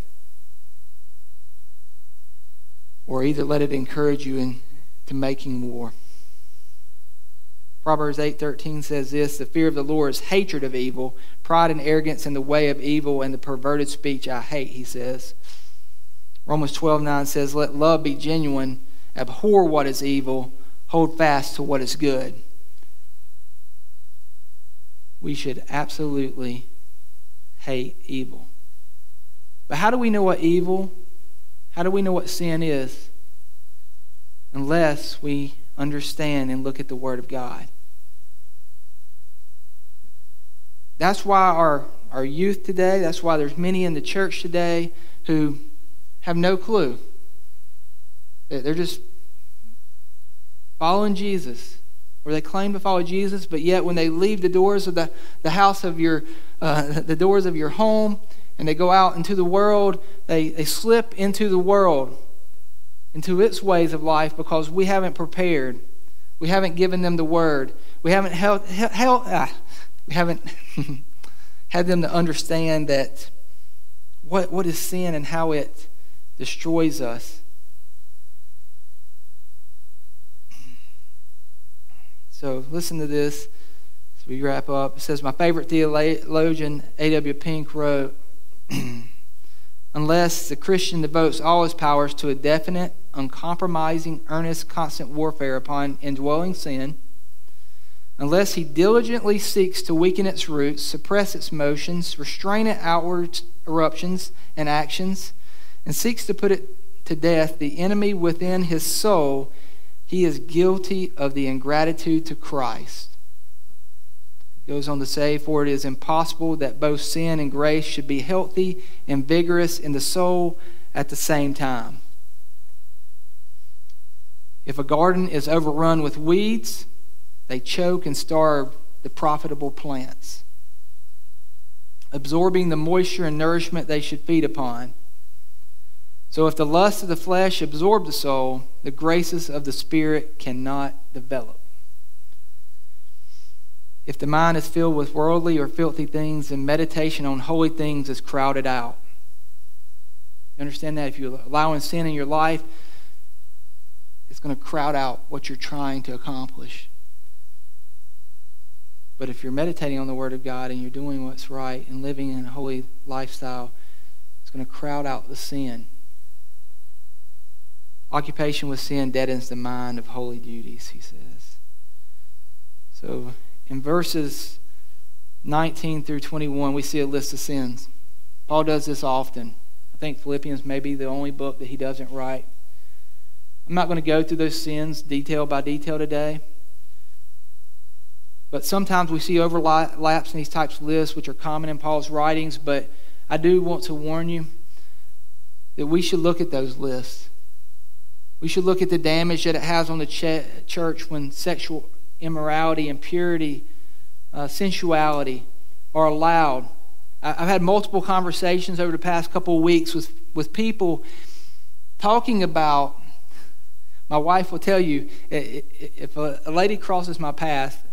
Or either let it encourage you in, to making war. Proverbs 8:13 says this, the fear of the Lord is hatred of evil, pride and arrogance in the way of evil and the perverted speech I hate, he says. Romans 12:9 says, "Let love be genuine, abhor what is evil, hold fast to what is good." We should absolutely hate evil. But how do we know what evil, how do we know what sin is? Unless we understand and look at the Word of God. That's why our, our youth today, that's why there's many in the church today who have no clue. They're just following Jesus, or they claim to follow Jesus, but yet when they leave the doors of the, the house of your, uh, [LAUGHS] the doors of your home, and they go out into the world, they, they slip into the world, into its ways of life because we haven't prepared. We haven't given them the word. We haven't held, held ah, we haven't [LAUGHS] had them to understand that what, what is sin and how it destroys us. So listen to this as we wrap up. It says, My favorite theologian, A.W. Pink, wrote, [CLEARS THROAT] Unless the Christian devotes all his powers to a definite, uncompromising, earnest, constant warfare upon indwelling sin, unless he diligently seeks to weaken its roots, suppress its motions, restrain its outward eruptions and actions, and seeks to put it to death, the enemy within his soul, he is guilty of the ingratitude to Christ. He goes on to say, For it is impossible that both sin and grace should be healthy and vigorous in the soul at the same time. If a garden is overrun with weeds, they choke and starve the profitable plants, absorbing the moisture and nourishment they should feed upon. So, if the lust of the flesh absorb the soul, the graces of the Spirit cannot develop. If the mind is filled with worldly or filthy things, then meditation on holy things is crowded out. You understand that? If you're allowing sin in your life, it's going to crowd out what you're trying to accomplish. But if you're meditating on the Word of God and you're doing what's right and living in a holy lifestyle, it's going to crowd out the sin. Occupation with sin deadens the mind of holy duties, he says. So in verses 19 through 21, we see a list of sins. Paul does this often. I think Philippians may be the only book that he doesn't write. I'm not going to go through those sins detail by detail today. But sometimes we see overlaps in these types of lists, which are common in Paul's writings. But I do want to warn you that we should look at those lists. We should look at the damage that it has on the ch- church when sexual immorality, impurity, uh, sensuality are allowed. I- I've had multiple conversations over the past couple of weeks with, with people talking about. My wife will tell you if a lady crosses my path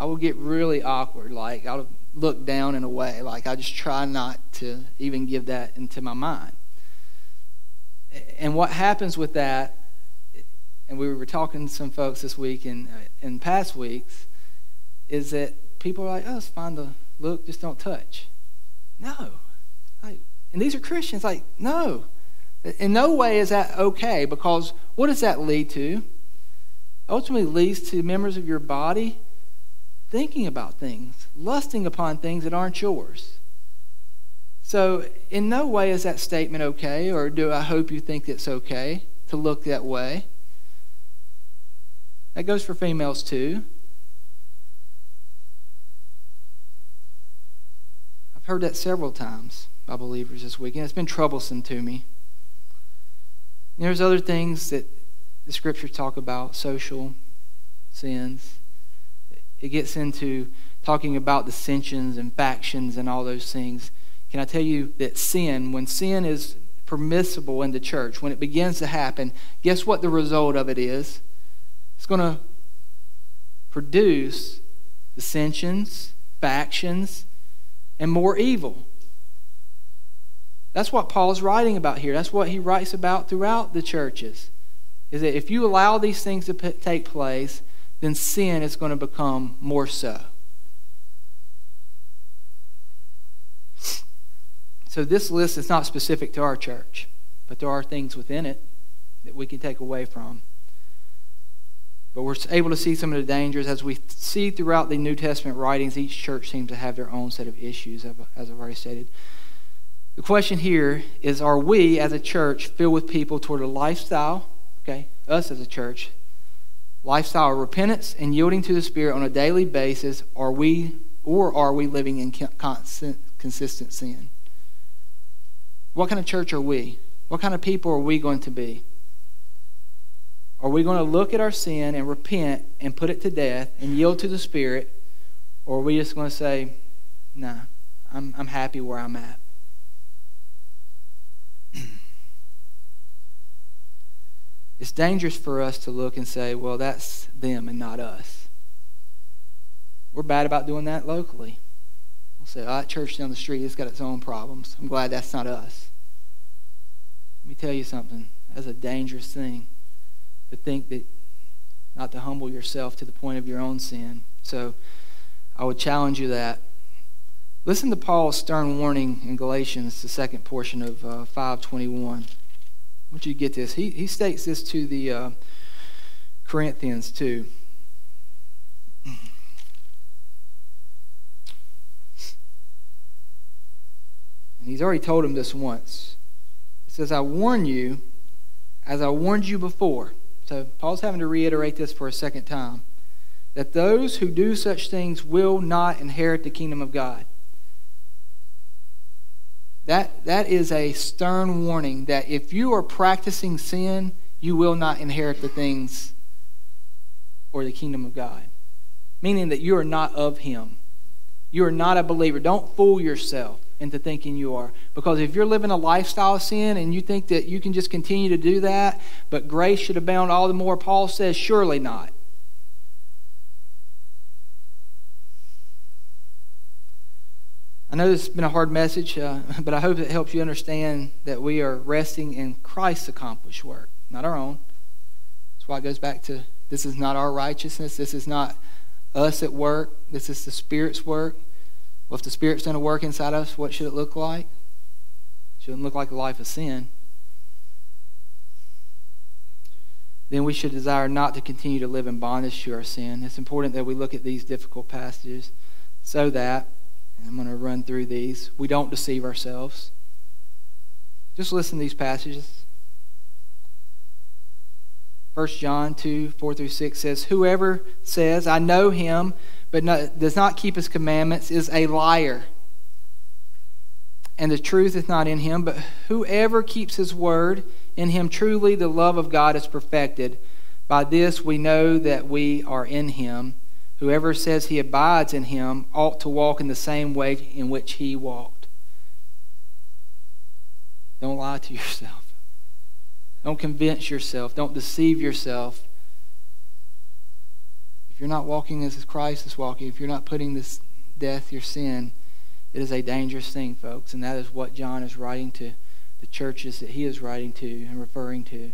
I will get really awkward. Like I'll look down in a way. Like I just try not to even give that into my mind. And what happens with that, and we were talking to some folks this week and uh, in past weeks, is that people are like, "Oh, it's fine to look, just don't touch." No, like, and these are Christians. Like, no, in no way is that okay because what does that lead to? Ultimately, leads to members of your body thinking about things, lusting upon things that aren't yours. So, in no way is that statement okay, or do I hope you think it's okay to look that way? That goes for females too. I've heard that several times by believers this weekend. it's been troublesome to me. And there's other things that the scriptures talk about social sins it gets into talking about dissensions and factions and all those things. Can I tell you that sin, when sin is permissible in the church, when it begins to happen, guess what the result of it is? It's going to produce dissensions, factions, and more evil. That's what Paul's writing about here. That's what he writes about throughout the churches. is that if you allow these things to p- take place, then sin is going to become more so. So this list is not specific to our church, but there are things within it that we can take away from. But we're able to see some of the dangers as we see throughout the New Testament writings. Each church seems to have their own set of issues, as I've already stated. The question here is Are we as a church filled with people toward a lifestyle, okay, us as a church, lifestyle of repentance and yielding to the Spirit on a daily basis? Are we, or are we living in constant, consistent sin? What kind of church are we? What kind of people are we going to be? Are we going to look at our sin and repent and put it to death and yield to the Spirit? Or are we just going to say, nah, I'm, I'm happy where I'm at? [CLEARS THROAT] it's dangerous for us to look and say, well, that's them and not us. We're bad about doing that locally. We'll say, oh, that church down the street has got its own problems. I'm glad that's not us. Let me tell you something. That's a dangerous thing to think that not to humble yourself to the point of your own sin. So I would challenge you that. Listen to Paul's stern warning in Galatians, the second portion of uh, 521. I want you get this. He, he states this to the uh, Corinthians too. And he's already told him this once. It says, I warn you, as I warned you before. So Paul's having to reiterate this for a second time that those who do such things will not inherit the kingdom of God. That, that is a stern warning that if you are practicing sin, you will not inherit the things or the kingdom of God. Meaning that you are not of Him. You are not a believer. Don't fool yourself into thinking you are. Because if you're living a lifestyle of sin and you think that you can just continue to do that, but grace should abound all the more, Paul says, surely not. I know this has been a hard message, uh, [LAUGHS] but I hope it helps you understand that we are resting in Christ's accomplished work, not our own. That's why it goes back to this is not our righteousness. This is not us at work. This is the Spirit's work. Well, if the Spirit's done a work inside us, what should it look like? It shouldn't look like a life of sin. Then we should desire not to continue to live in bondage to our sin. It's important that we look at these difficult passages so that, and I'm going to run through these, we don't deceive ourselves. Just listen to these passages. 1 John 2 4 through 6 says, Whoever says, I know him, but does not keep his commandments is a liar. And the truth is not in him, but whoever keeps his word, in him truly the love of God is perfected. By this we know that we are in him. Whoever says he abides in him ought to walk in the same way in which he walked. Don't lie to yourself. Don't convince yourself. Don't deceive yourself you're not walking as Christ is walking, if you're not putting this death, your sin, it is a dangerous thing, folks. And that is what John is writing to the churches that he is writing to and referring to.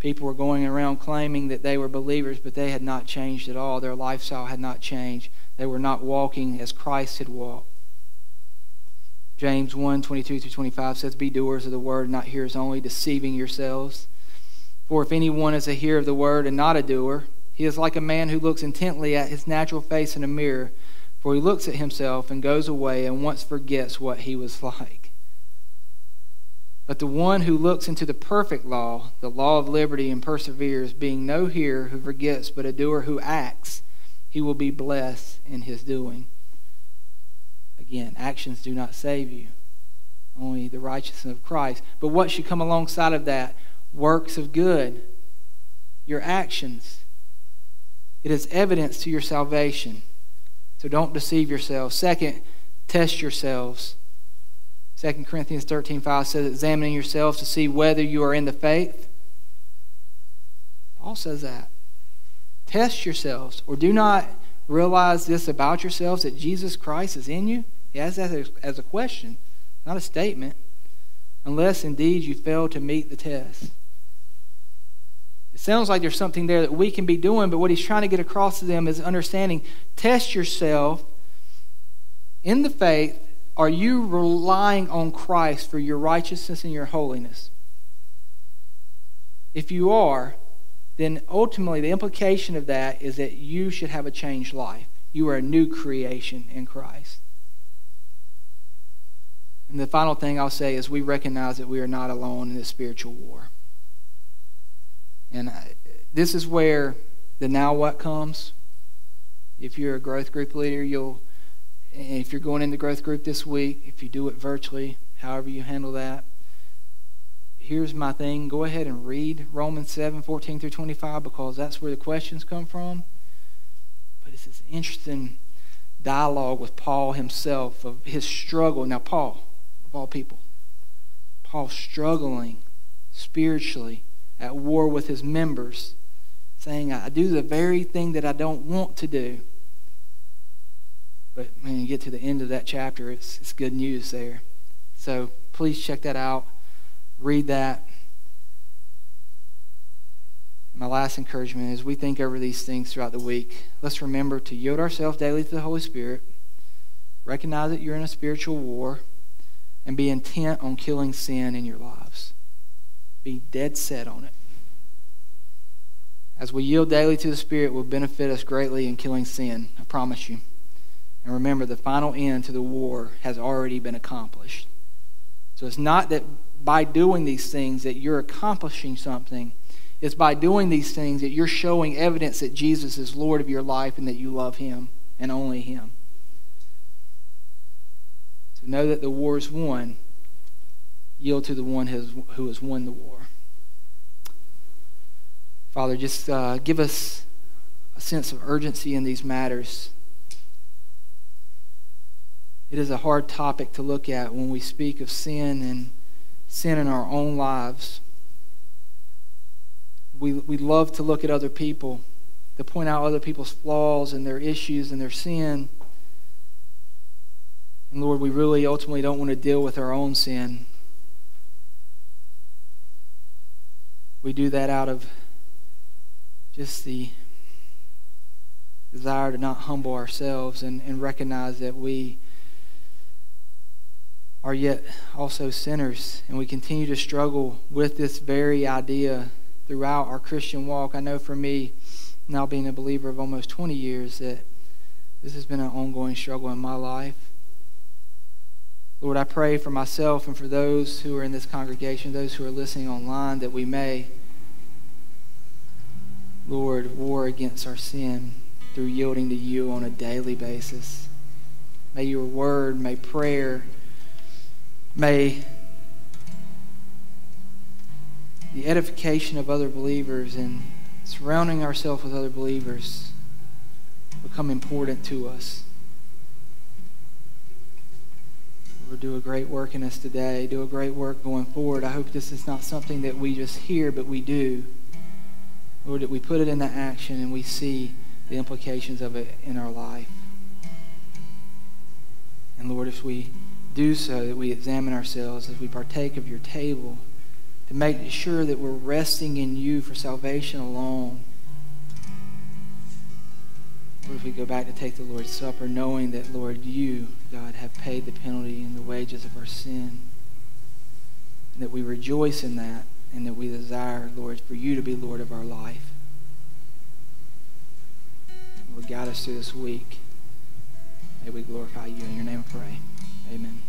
People were going around claiming that they were believers, but they had not changed at all. Their lifestyle had not changed. They were not walking as Christ had walked. James 1 22 through 25 says, Be doers of the word, not hearers only, deceiving yourselves. For if anyone is a hearer of the word and not a doer, he is like a man who looks intently at his natural face in a mirror, for he looks at himself and goes away and once forgets what he was like. But the one who looks into the perfect law, the law of liberty, and perseveres, being no hearer who forgets, but a doer who acts, he will be blessed in his doing. Again, actions do not save you, only the righteousness of Christ. But what should come alongside of that? Works of good, your actions. It is evidence to your salvation. So don't deceive yourselves. Second, test yourselves. 2 Corinthians 13 5 says, examining yourselves to see whether you are in the faith. Paul says that. Test yourselves, or do not realize this about yourselves that Jesus Christ is in you? He has that as a question, not a statement, unless indeed you fail to meet the test. It sounds like there's something there that we can be doing, but what he's trying to get across to them is understanding test yourself in the faith. Are you relying on Christ for your righteousness and your holiness? If you are, then ultimately the implication of that is that you should have a changed life. You are a new creation in Christ. And the final thing I'll say is we recognize that we are not alone in this spiritual war. And this is where the now what comes. If you're a growth group leader, you'll, if you're going into growth group this week, if you do it virtually, however you handle that, here's my thing. Go ahead and read Romans 7 14 through 25 because that's where the questions come from. But it's this interesting dialogue with Paul himself of his struggle. Now, Paul, of all people, Paul struggling spiritually at war with his members, saying, I do the very thing that I don't want to do. But when you get to the end of that chapter, it's, it's good news there. So please check that out read that. My last encouragement is we think over these things throughout the week. Let's remember to yield ourselves daily to the Holy Spirit, recognize that you're in a spiritual war, and be intent on killing sin in your lives. Be dead set on it. As we yield daily to the Spirit, will benefit us greatly in killing sin. I promise you. And remember, the final end to the war has already been accomplished. So it's not that by doing these things that you're accomplishing something. It's by doing these things that you're showing evidence that Jesus is Lord of your life and that you love Him and only Him. So know that the war is won. Yield to the one who has won the war. Father, just uh, give us a sense of urgency in these matters. It is a hard topic to look at when we speak of sin and sin in our own lives. We, we love to look at other people, to point out other people's flaws and their issues and their sin. And Lord, we really ultimately don't want to deal with our own sin. We do that out of just the desire to not humble ourselves and, and recognize that we are yet also sinners, and we continue to struggle with this very idea throughout our Christian walk. I know for me, now being a believer of almost 20 years, that this has been an ongoing struggle in my life. Lord, I pray for myself and for those who are in this congregation, those who are listening online, that we may, Lord, war against our sin through yielding to you on a daily basis. May your word, may prayer, May the edification of other believers and surrounding ourselves with other believers become important to us. Lord, do a great work in us today. Do a great work going forward. I hope this is not something that we just hear, but we do. Lord, that we put it into action and we see the implications of it in our life. And Lord, if we do so that we examine ourselves as we partake of your table to make sure that we're resting in you for salvation alone. Or if we go back to take the Lord's Supper, knowing that, Lord, you, God, have paid the penalty and the wages of our sin. And that we rejoice in that and that we desire, Lord, for you to be Lord of our life. Lord, guide us through this week. May we glorify you. In your name I pray.